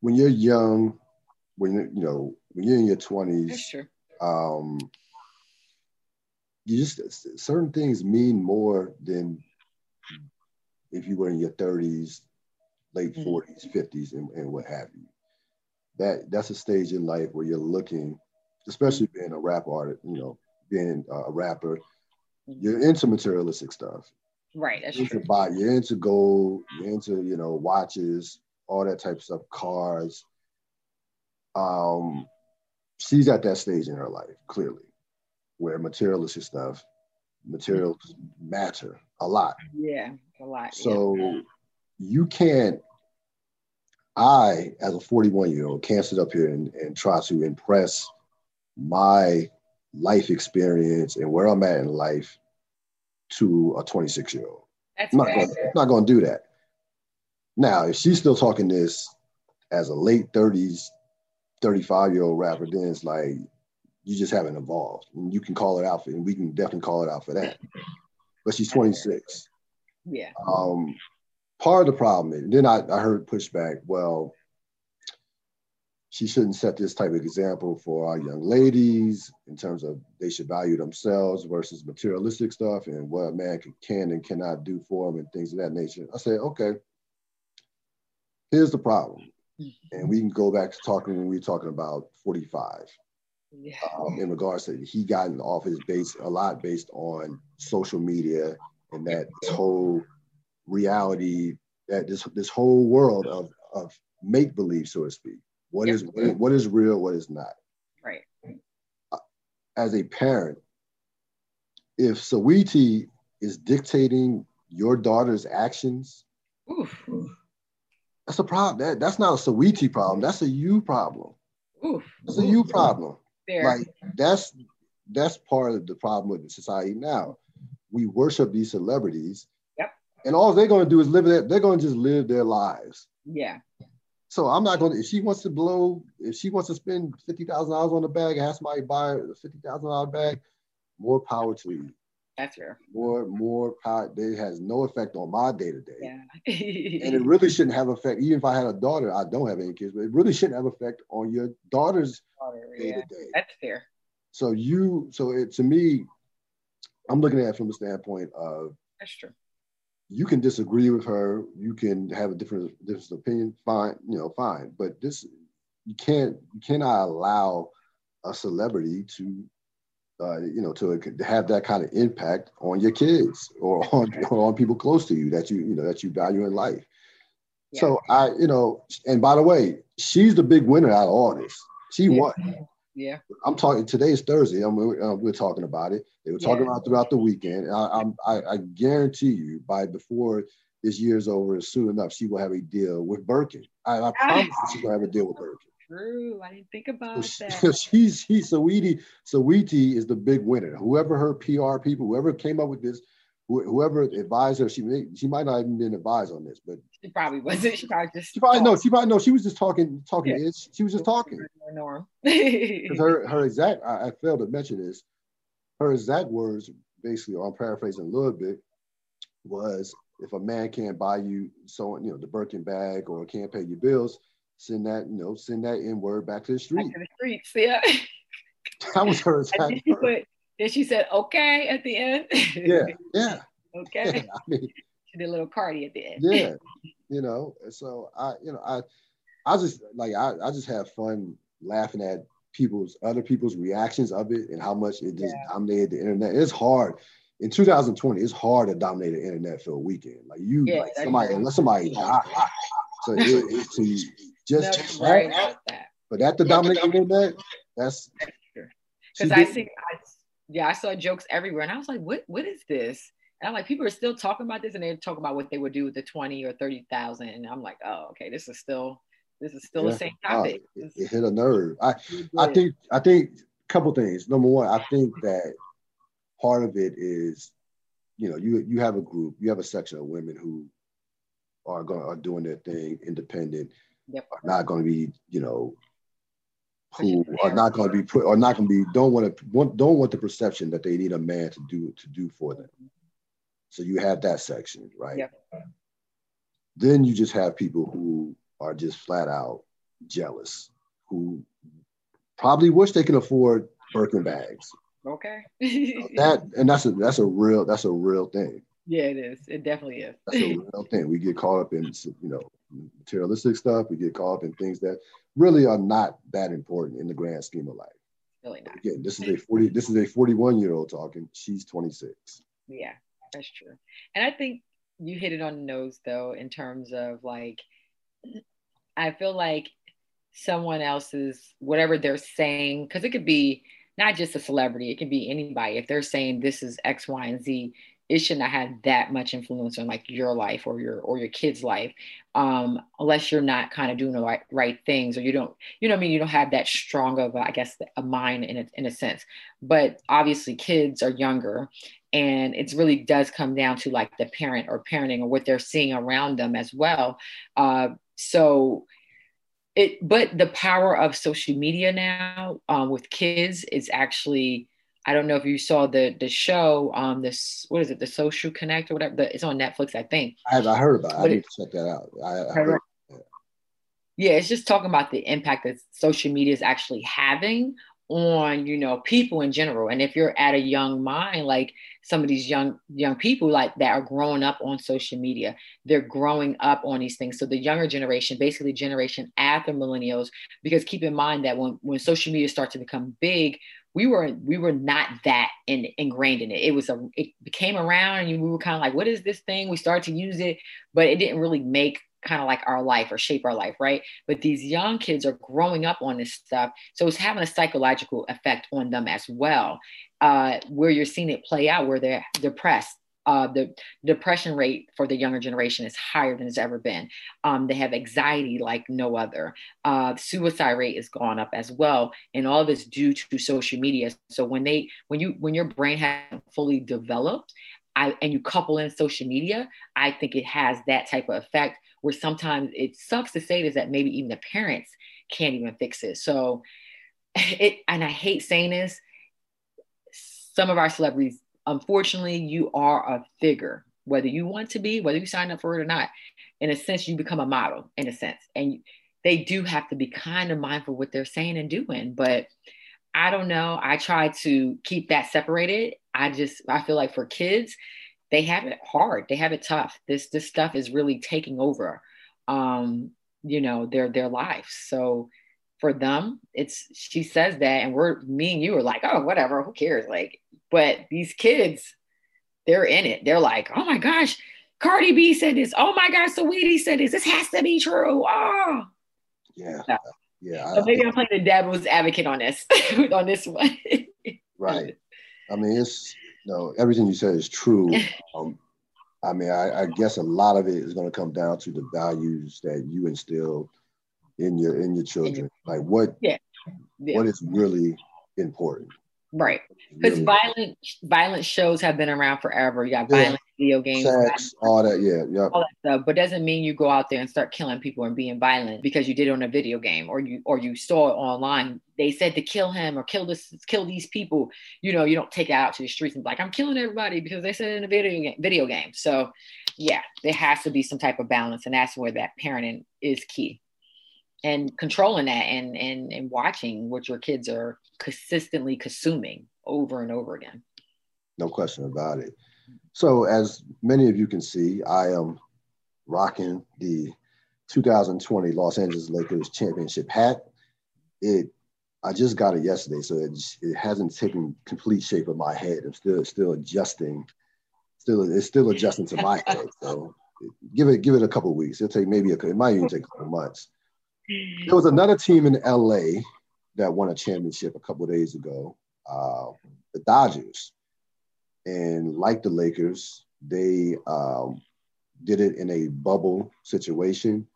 when you're young, when you you know when you're in your twenties, um, you just certain things mean more than if you were in your thirties, late 40s, mm-hmm. 50s, and, and what have you. That that's a stage in life where you're looking, especially being a rap artist, you know, being a rapper, mm-hmm. you're into materialistic stuff. Right. That's you're into buy, you're into gold, you're into, you know, watches, all that type of stuff, cars. Um, she's at that stage in her life, clearly, where materialistic stuff, materials mm-hmm. matter a lot. Yeah, a lot. So yeah. you can't, I, as a 41 year old, can't sit up here and, and try to impress my life experience and where I'm at in life to a 26 year old. I'm not, gonna, I'm not gonna do that. Now, if she's still talking this as a late 30s, 35 year old rapper, then it's like you just haven't evolved. And you can call it out for, and we can definitely call it out for that. But she's 26. Yeah. Um, part of the problem, and then I, I heard pushback, well, she shouldn't set this type of example for our young ladies in terms of they should value themselves versus materialistic stuff and what a man can, can and cannot do for them and things of that nature. I said, okay, Here's the problem, and we can go back to talking when we were talking about 45. Yeah. Um, in regards to he got off his base a lot based on social media and that this whole reality that this this whole world of of make believe so to speak What is what is real what is not right uh, as a parent if Saweetie is dictating your daughter's actions Oof. That's a problem. That, that's not a Saweetie problem. That's a you problem. Oof. It's a you problem. Fair. Like that's that's part of the problem with the society now. We worship these celebrities. Yep. And all they're going to do is live it. They're going to just live their lives. Yeah. So I'm not going to. If she wants to blow, if she wants to spend fifty thousand dollars on a bag, have somebody buy a fifty thousand dollar bag, more power to you. That's fair. More, more power. It has no effect on my day to day. Yeah. <laughs> and it really shouldn't have effect. Even if I had a daughter, I don't have any kids, but it really shouldn't have effect on your daughter's day to day. That's fair. So you, so it to me, I'm looking at it from the standpoint of that's true. You can disagree with her. You can have a different different opinion. Fine, you know, fine. But this, you can't, you cannot allow a celebrity to uh, you know, to have that kind of impact on your kids or <laughs> on, or on people close to you that you, you know, that you value in life. Yeah. So I, you know, and by the way, she's the big winner out of all this. She yeah. won. <laughs> Yeah. I'm talking. Today's Thursday. I'm, uh, we're talking about it. They were talking yeah. about throughout the weekend. I, I, I guarantee you, by before this year's over, soon enough, she will have a deal with Birkin. I, I promise she's gonna have a deal with Birkin true. I didn't think about so that. <laughs> She's she's Saweetie. Saweetie is the big winner. Whoever her PR people, whoever came up with this, whoever advised her, she may, she might not even been advised on this, but she probably wasn't. <laughs> She probably just she probably no. She probably no. She was just talking talking. Yeah. She was just talking. Norm. <laughs> her her exact. I, I failed to mention this. Her exact words, basically, or I'm paraphrasing a little bit, was if a man can't buy you so you know the Birkin bag or can't pay your bills, send that, you know, send that in word back to the street. Back to the streets, yeah. <laughs> <laughs> that was her then she, put, then she said, okay, at the end. yeah, yeah. <laughs> okay. Yeah, I mean, she did a little Cardi at the end. yeah, you know, so I, you know, I, I just like I, I just have fun laughing at people's other people's reactions of it and how much it just yeah. dominated the internet. It's hard in 2020. It's hard to dominate the internet for a weekend. Like you, yeah, like somebody, unless somebody. So it, to just right that. But at the Dominic internet, that's because I see, I, yeah, I saw jokes everywhere, and I was like, what What is this? And I'm like, people are still talking about this, and they're talking about what they would do with the twenty or thirty thousand, and I'm like, oh, okay, this is still this is still yeah. the same oh, topic. Oh, it, it, hit a nerve. I I think I think a couple things. Number one, I think that part of it is, you know, you you have a group, you have a section of women who are going are doing their thing independent yep. are not going to be, you know, who are not going to be put, are not going to be, don't want to, want, don't want the perception that they need a man to do to do for them. So you have that section, right? Yep. Then you just have people who are just flat out jealous, who probably wish they can afford Birkin bags. Okay. that and that's a that's a real that's a real thing. Yeah, it is. It definitely is. That's a real thing. We get caught up in you know materialistic stuff. We get caught up in things that really are not that important in the grand scheme of life. Really not. Again, this is a 40, this is a 41 year old talking. She's 26. Yeah, that's true. And I think you hit it on the nose though, in terms of like, I feel like someone else's, whatever they're saying, because it could be not just a celebrity, it can be anybody. If they're saying this is X, Y, and Z, it should not have that much influence on like your life or your or your kid's life um, unless you're not kind of doing the right, right things or you don't you know I mean? You don't have that strong of I guess a mind in a, in a sense. But obviously kids are younger and it really does come down to like the parent or parenting or what they're seeing around them as well uh, so it but the power of social media now um, with kids is actually I don't know if you saw the the show, um, this what is it, the Social Connect or whatever. The, it's on Netflix, I think. I have. I heard about. it. I need to check that out. I, I heard, yeah, it's just talking about the impact that social media is actually having on you know people in general and if you're at a young mind like some of these young young people like that are growing up on social media they're growing up on these things so the younger generation basically generation after millennials because keep in mind that when when social media starts to become big we were we were not that in, ingrained in it. It was a it came around and we were kind of like, what is this thing? We started to use it, but it didn't really make kind of like our life or shape our life, right? But these young kids are growing up on this stuff, so it's having a psychological effect on them as well, uh, where you're seeing it play out, where they're depressed, Uh, the depression rate for the younger generation is higher than it's ever been. Um, they have anxiety like no other. Uh, suicide rate is gone up as well, and all this due to social media. So when they, when you, when your brain hasn't fully developed, I, and you couple in social media, I think it has that type of effect where sometimes it sucks to say this that maybe even the parents can't even fix it. So <laughs> it, and I hate saying this, some of our celebrities, unfortunately, you are a figure, whether you want to be, whether you sign up for it or not. In a sense, you become a model, in a sense. And they do have to be kind of mindful what they're saying and doing. But I don't know. I try to keep that separated. I just, I feel like for kids, they have it hard. They have it tough. This this stuff is really taking over, um, you know, their their lives. So for them, it's she says that, and we're me and you are like, oh, whatever, who cares? Like, but these kids, they're in it. They're like, oh my gosh, Cardi B said this. Oh my gosh, Saweetie said this. This has to be true. Oh, yeah, so, yeah. So maybe I'm playing the devil's advocate on this <laughs> on this one. right. <laughs> I mean, it's you know everything you said is true. <laughs> Um, I mean, I, I, guess a lot of it is going to come down to the values that you instill in your in your children. Like what yeah. yeah. what is really important. Right. Because violent violent shows have been around forever. You got yeah. violent video games, sex, all that, yeah, yeah. All that stuff. But doesn't mean you go out there and start killing people and being violent because you did it on a video game or you or you saw it online. They said to kill him or kill this kill these people. You know, you don't take it out to the streets and be like, I'm killing everybody because they said it in a video game video game. So yeah, there has to be some type of balance, and that's where that parenting is key and controlling that and and and watching what your kids are consistently consuming over and over again. No question about it. So as many of you can see i am rocking the 2020 los angeles lakers championship hat. It i just got it yesterday so it, it hasn't taken complete shape of my head. I'm still still adjusting still it's still adjusting to my <laughs> head so give it give it a couple weeks. It'll take maybe a it might even take a couple months there was another team in LA that won a championship a couple days ago, uh, the Dodgers. And like the Lakers, they um, did it in a bubble situation.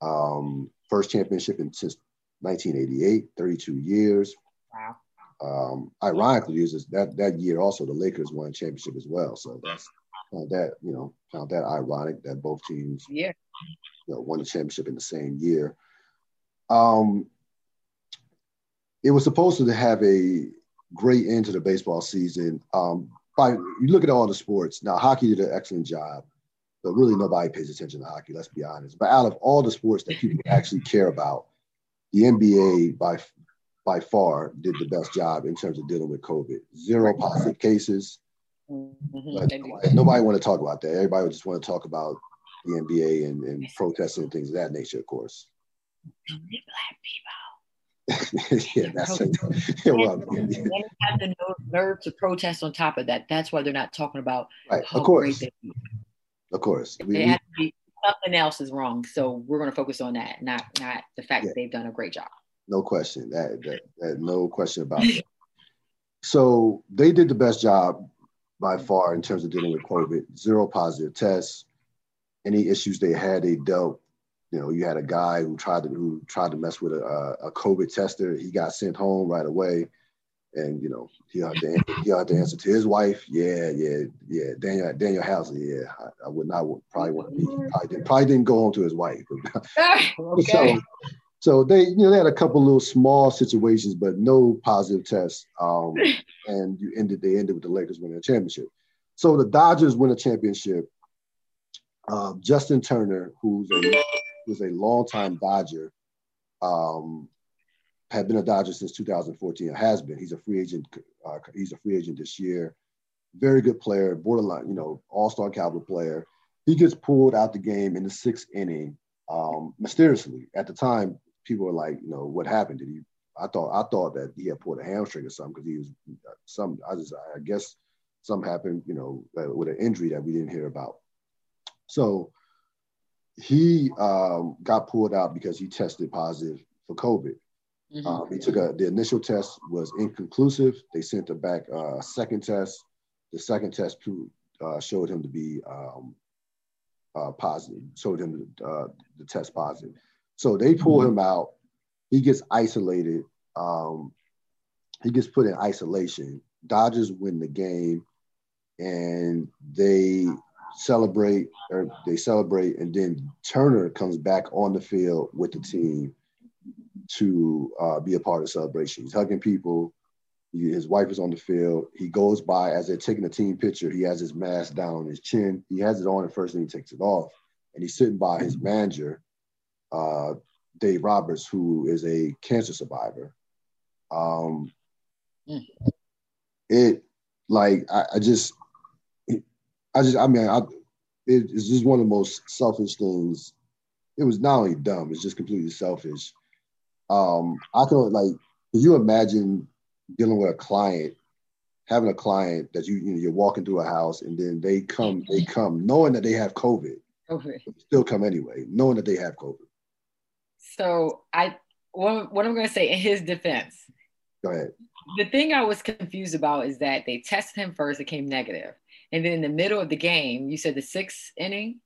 Um, first championship in since 1988, 32 years. Wow. Um, ironically, is that that year also the Lakers won a championship as well. So that's uh, that you know found that ironic that both teams yeah you know, won the championship in the same year. Um, it was supposed to have a great end to the baseball season. Um, by you look at all the sports now, hockey did an excellent job, but really nobody pays attention to hockey. Let's be honest. But out of all the sports that people <laughs> actually care about, the NBA by by far did the best job in terms of dealing with COVID. Zero positive cases. Mm-hmm. Nobody, want to talk about that. Everybody just want to talk about the NBA and, and protesting and things of that nature, of course. Only black people. <laughs> yeah, that's <laughs> it. <laughs> well, yeah. have the nerve to protest on top of that. That's why they're not talking about right. Of course. Of course. We, it be something else is wrong. So we're going to focus on that, not not the fact yeah. that they've done a great job. No question. That, that, that no question about that. so they did the best job by mm. far in terms of dealing with COVID. Zero positive tests. Any issues they had, they dealt. You know, you had a guy who tried to who tried to mess with a, a COVID tester. He got sent home right away, and you know he had to he had to answer to his wife. Yeah, yeah, yeah. Daniel Daniel Housley. Yeah, I, I would not probably want to be. Probably didn't, probably didn't go home to his wife. <laughs> okay. So, so they, you know, they had a couple little small situations, but no positive tests. Um, <laughs> and you ended, they ended with the Lakers winning a championship. So the Dodgers win a championship. Um, Justin Turner, who's a who's a longtime Dodger, um, had been a Dodger since 2014. Has been. He's a free agent. Uh, he's a free agent this year. Very good player, borderline, you know, all-star caliber player. He gets pulled out the game in the sixth inning um, mysteriously. At the time, people were like, you know, what happened? Did he? I thought I thought that he had pulled a hamstring or something because he was some. I just I guess something happened, you know, uh, with an injury that we didn't hear about. So he um, got pulled out because he tested positive for COVID. Mm-hmm. Um, he took a the initial test was inconclusive. They sent him back uh, a second test. The second test proved uh, showed him to be um, uh, positive, showed him uh, the test positive. So they pull him out. He gets isolated. Um, he gets put in isolation. Dodgers win the game, and they celebrate or they celebrate, and then Turner comes back on the field with the team to uh, be a part of the celebration. He's hugging people. He, his wife is on the field. He goes by as they're taking a team picture. He has his mask down on his chin. He has it on at first, and he takes it off. And he's sitting by his manager, uh, Dave Roberts, who is a cancer survivor. Um, mm. It like I, I, just, I just I mean I, it, it's just one of the most selfish things. It was not only dumb; it's just completely selfish. Um, I can like, can you imagine dealing with a client, having a client that you you know you're walking through a house and then they come they come knowing that they have COVID, COVID. still come anyway, knowing that they have COVID. So I what, what I'm going to say in his defense. Go ahead. The thing I was confused about is that they tested him first, it came negative. And then in the middle of the game, you said the sixth inning,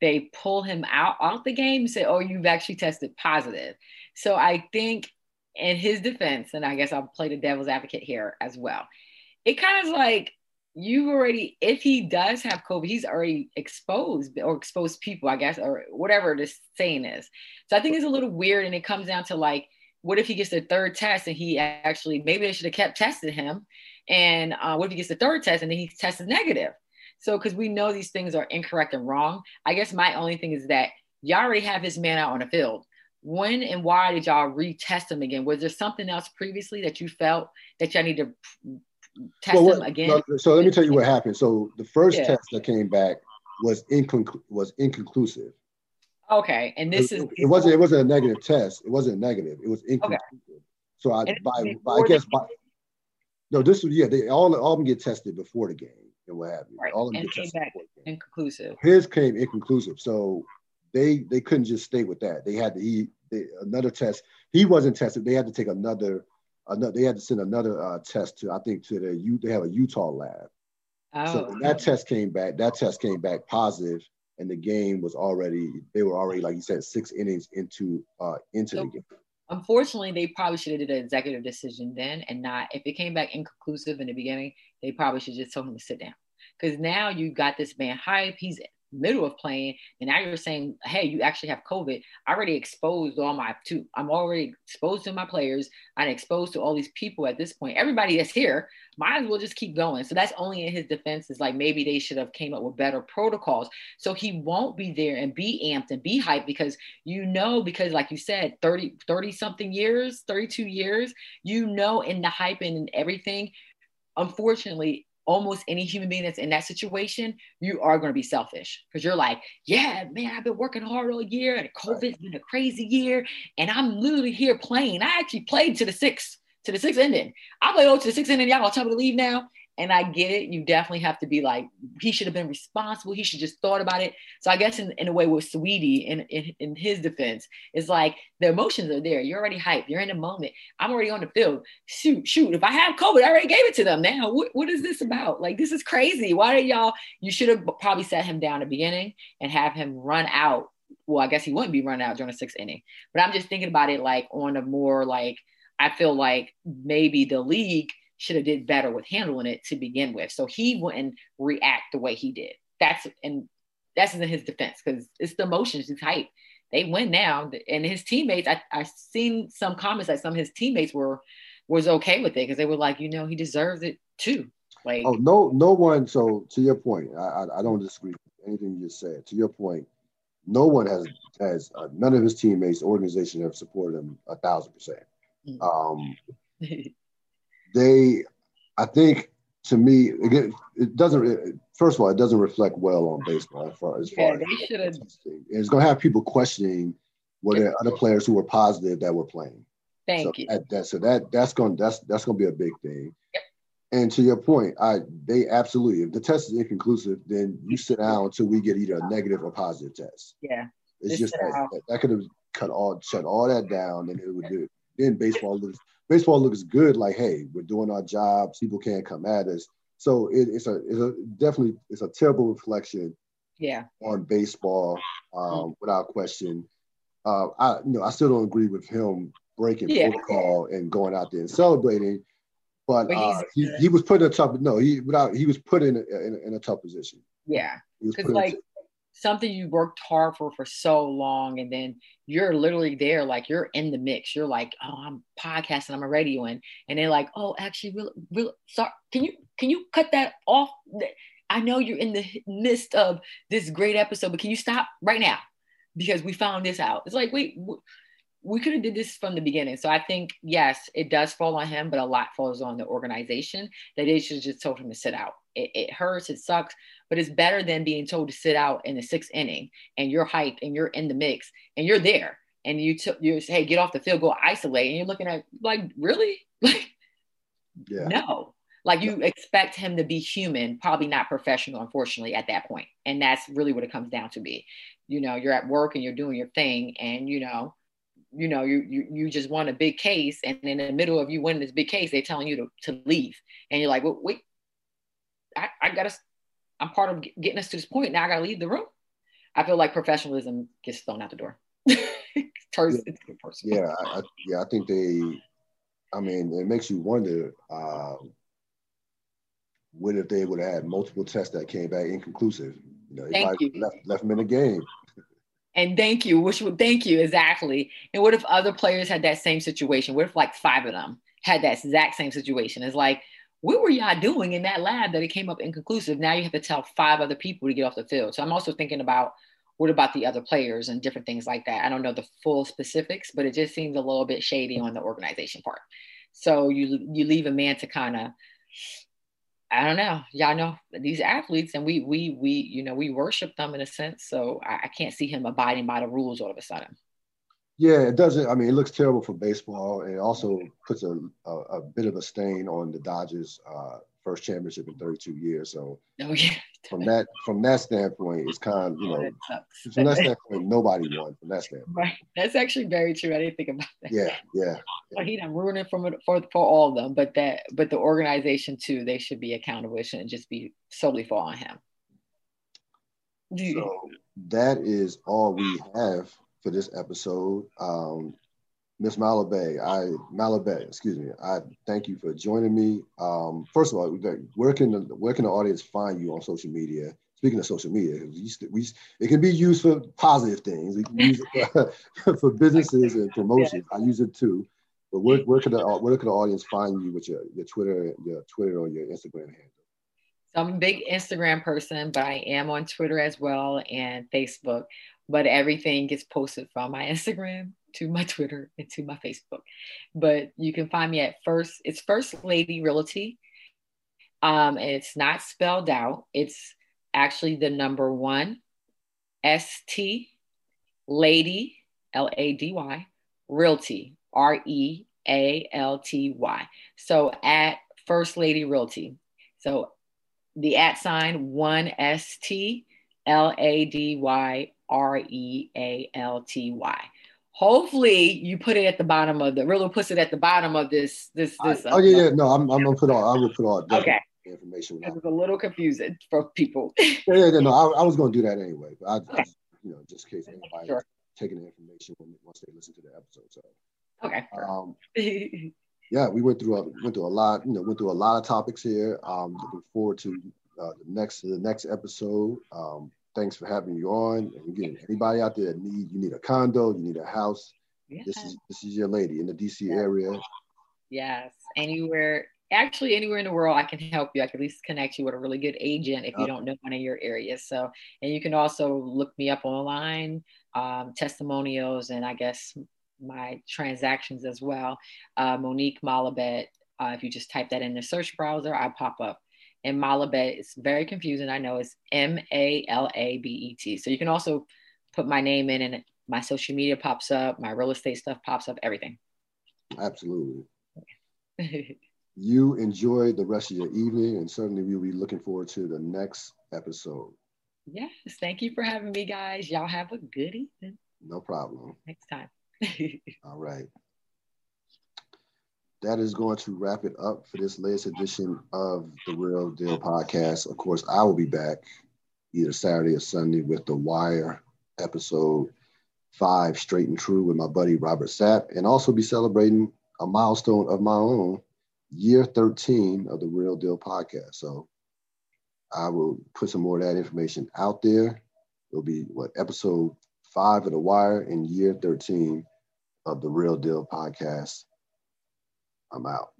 they pull him out off the game and say, "Oh, you've actually tested positive." So I think in his defense, and I guess I'll play the devil's advocate here as well. It kind of like you've already, if he does have COVID, he's already exposed or exposed people, I guess, or whatever this saying is. So I think it's a little weird, and it comes down to like, what if he gets the third test and he actually maybe they should have kept testing him, and uh, what if he gets the third test and then he tested negative? So because we know these things are incorrect and wrong, I guess my only thing is that y'all already have his man out on the field when and why did y'all retest him again? Was there something else previously that you felt that y'all need to test well, what, him again? No, so let me tell you what happened. So the first yeah. test that came back was inconclu- was inconclusive. Okay, and this it, is it wasn't it wasn't a negative test. It wasn't negative. It was inconclusive. Okay. So I by, by I guess by no this was yeah they all all of them get tested before the game and what have you. Right. All of them and get tested inconclusive. His came inconclusive. So they they couldn't just stay with that. They had to he they, another test. He wasn't tested. They had to take another another. They had to send another uh, test to I think to the U. They have a Utah lab. Oh. So that test came back. That test came back positive, and the game was already. They were already like you said six innings into uh into so, the game. Unfortunately, they probably should have did an executive decision then, and not if it came back inconclusive in the beginning. They probably should just told him to sit down because now you got this man hype. He's middle of playing and now you're saying hey you actually have covid i already exposed all my to i'm already exposed to my players i'm exposed to all these people at this point everybody that's here might as well just keep going. So that's only in his defense is like maybe they should have came up with better protocols. So he won't be there and be amped and be hyped because you know because like you said 30 30 something years 32 years you know in the hype and everything unfortunately almost any human being that's in that situation, you are going to be selfish because you're like, yeah, man, I've been working hard all year and COVID's been a crazy year. And I'm literally here playing. I actually played to the sixth, to the sixth ending. I played over to the sixth ending. Y'all gonna tell me to leave now? And I get it. You definitely have to be like, he should have been responsible. He should just thought about it. So I guess in, in a way with Saweetie, in, in, in his defense, it's like the emotions are there. You're already hyped. You're in the moment. I'm already on the field. Shoot, shoot. If I have COVID, I already gave it to them. Now, what, what is this about? Like, this is crazy. Why are y'all, you should have probably set him down at the beginning and have him run out. Well, I guess he wouldn't be running out during the sixth inning. But I'm just thinking about it like on a more like, I feel like maybe the league – should have did better with handling it to begin with. So he wouldn't react the way he did. That's and that's in his defense because it's the emotions, it's hype. They win now, and his teammates. I I seen some comments that some of his teammates were was okay with it because they were like, you know, he deserves it too. Like, oh no, no one. So to your point, I I, I don't disagree with anything you just said. To your point, no one has has uh, none of his teammates, organization have supported him a thousand percent. Mm. Um, <laughs> they, I think, to me, again, it doesn't. First of all, it doesn't reflect well on baseball as far as yeah, far. Yeah, as it's going to have people questioning whether other players who were positive that were playing. Thank so you. That, that, so that that's going that's that's going to be a big thing. Yep. And to your point, I they absolutely if the test is inconclusive, then you sit down until we get either a negative or positive test. Yeah. It's just that, that, that could have cut all shut all that down, and it would do. Then baseball looks baseball looks good. Like, hey, we're doing our jobs. People can't come at us. so it, it's a it's a definitely it's a terrible reflection. Yeah. On baseball, um, mm-hmm. without question. Uh, I you know I still don't agree with him breaking yeah. protocol and going out there and celebrating. But, but uh, he, he was put in a tough no he without he was put in a, in, a, in a tough position. Yeah, because like something you worked hard for for so long, and then you're literally there, like you're in the mix. You're like, oh, I'm podcasting, I'm a radio, and and they're like, oh, actually, real, real, sorry, can you can you cut that off? I know you're in the midst of this great episode, but can you stop right now? Because we found this out. It's like, wait, we could have did this from the beginning. So I think yes, it does fall on him, but a lot falls on the organization that they should just told him to sit out. It, it, hurts, it sucks, but it's better than being told to sit out in the sixth inning and you're hyped and you're in the mix and you're there and you took you say, hey, get off the field, go isolate, and you're looking at like really <laughs> like yeah. no. Like you expect him to be human, probably not professional, unfortunately, at that point. And that's really what it comes down to be. You know, you're at work and you're doing your thing, and you know, you know, you, you you just won a big case, and in the middle of you winning this big case, they're telling you to, to leave, and you're like, well, wait, I, I gotta, I'm part of getting us to this point. Now I gotta leave the room. I feel like professionalism gets thrown out the door. <laughs> Turns yeah, yeah, I, yeah. I think they. I mean, it makes you wonder. Uh, what if they would have had multiple tests that came back inconclusive? You know, they you. left left them in the game. And thank you, which would thank you exactly. And what if other players had that same situation? What if like five of them had that exact same situation? It's like, what were y'all doing in that lab that it came up inconclusive? Now you have to tell five other people to get off the field. So I'm also thinking about what about the other players and different things like that. I don't know the full specifics, but it just seems a little bit shady on the organization part. So you you leave a man to kind of I don't know. Y'all know these athletes, and we we we you know we worship them in a sense. So I, I, can't see him abiding by the rules all of a sudden. Yeah, it doesn't. I mean, it looks terrible for baseball. It also puts a, a, a bit of a stain on the Dodgers' uh, first championship in 32 years. So oh, yeah. from that from that standpoint, it's kind of you know from that standpoint, nobody won from that standpoint. Right. That's actually very true. I didn't think about that. Yeah, yeah. Well, he done ruined it from for for all of them, but that but the organization too, they should be accountable. It shouldn't just be solely for on him. So that is all we have for this episode. Um, Miss Malabet, I Malabet, excuse me. I thank you for joining me. Um, first of all, where can the where can the audience find you on social media? Speaking of social media, we, we it can be used for positive things. We can use it for, <laughs> for businesses and promotions. I use it too. But where, where can the where can the audience find you with your, your Twitter, your Twitter or your Instagram handle? So I'm a big Instagram person, but I am on Twitter as well and Facebook. But everything gets posted from my <laughs> Instagram to my Twitter and to my Facebook. But you can find me at first, it's First Lady Realty. Um, and it's not spelled out. It's actually the number one S T Lady L A D Y Realty R E A L T Y. So at First Lady Realty. So the at sign one S T L A D Y R E A L T Y hopefully you put it at the bottom of the Rilo puts it at the bottom of this this this. I, oh yeah, yeah. No, I'm I'm gonna put all I will put all okay information. It was a little confusing for people. yeah, yeah, yeah, no, I, I, was gonna do that anyway, but I okay. just, you know just in case anybody sure. taking the information when, once they listen to the episode. So okay. Um, <laughs> yeah, we went through a went through a lot. You know, went through a lot of topics here. Um, looking forward to uh, the next the next episode. Um, thanks for having you on. And again, anybody out there that need you need a condo, you need a house. Yeah. This is this is your lady in the DC area. Yes, anywhere, actually anywhere in the world, I can help you. I can at least connect you with a really good agent if you don't know one in your area. So, and you can also look me up online, um, testimonials, and I guess my transactions as well. Uh, Monique Malabet. Uh, if you just type that in the search browser, I pop up and Malabet. It's very confusing. I know it's M A L A B E T. So you can also put my name in and my social media pops up, my real estate stuff pops up, everything. Absolutely. <laughs> you enjoy the rest of your evening, and certainly we'll be looking forward to the next episode. Yes. Thank you for having me, guys. Y'all have a good evening. No problem. Next time. <laughs> All right. That is going to wrap it up for this latest edition of the Real Deal podcast. Of course, I will be back either Saturday or Sunday with the Wire episode five, straight and true, with my buddy Robert Sapp, and also be celebrating a milestone of my own, year 13 of the Real Deal podcast. So I will put some more of that information out there. It'll be what episode five of The Wire and year 13 of the Real Deal podcast. I'm out.